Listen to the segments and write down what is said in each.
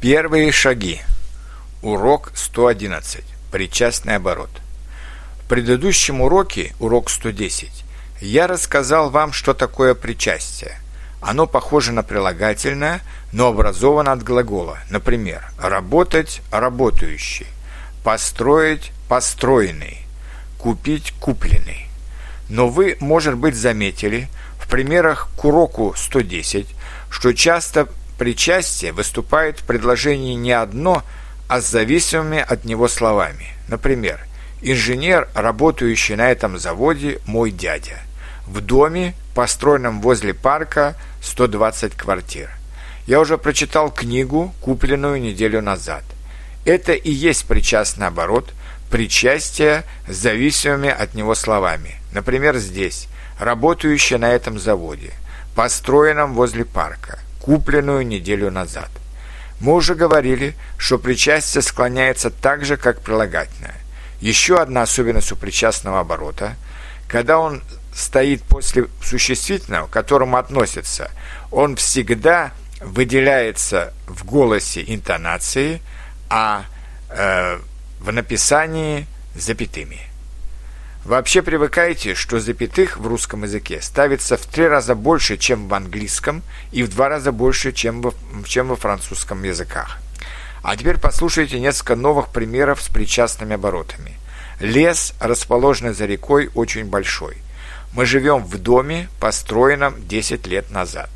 Первые шаги. Урок 111. Причастный оборот. В предыдущем уроке, урок 110, я рассказал вам, что такое причастие. Оно похоже на прилагательное, но образовано от глагола. Например, работать – работающий, построить – построенный, купить – купленный. Но вы, может быть, заметили в примерах к уроку 110, что часто причастие выступает в предложении не одно, а с зависимыми от него словами. Например, инженер, работающий на этом заводе, мой дядя. В доме, построенном возле парка, 120 квартир. Я уже прочитал книгу, купленную неделю назад. Это и есть причастный оборот, причастие с зависимыми от него словами. Например, здесь работающий на этом заводе, построенном возле парка купленную неделю назад. Мы уже говорили, что причастие склоняется так же, как прилагательное. Еще одна особенность у причастного оборота, когда он стоит после существительного, к которому относится, он всегда выделяется в голосе интонации, а э, в написании запятыми. Вообще привыкайте, что запятых в русском языке ставится в три раза больше, чем в английском, и в два раза больше, чем во, чем во французском языках. А теперь послушайте несколько новых примеров с причастными оборотами. Лес, расположенный за рекой, очень большой. Мы живем в доме, построенном 10 лет назад.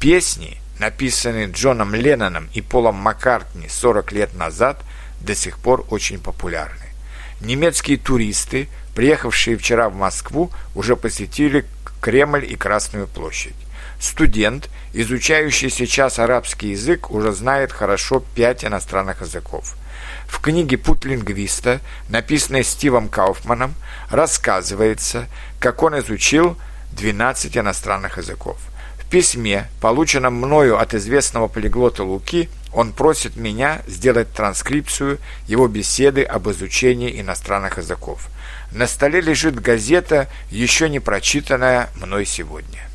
Песни, написанные Джоном Ленноном и Полом Маккартни 40 лет назад, до сих пор очень популярны. Немецкие туристы приехавшие вчера в Москву, уже посетили Кремль и Красную площадь. Студент, изучающий сейчас арабский язык, уже знает хорошо пять иностранных языков. В книге «Путь лингвиста», написанной Стивом Кауфманом, рассказывается, как он изучил 12 иностранных языков. В письме, полученном мною от известного полиглота Луки, он просит меня сделать транскрипцию его беседы об изучении иностранных языков. На столе лежит газета, еще не прочитанная мной сегодня.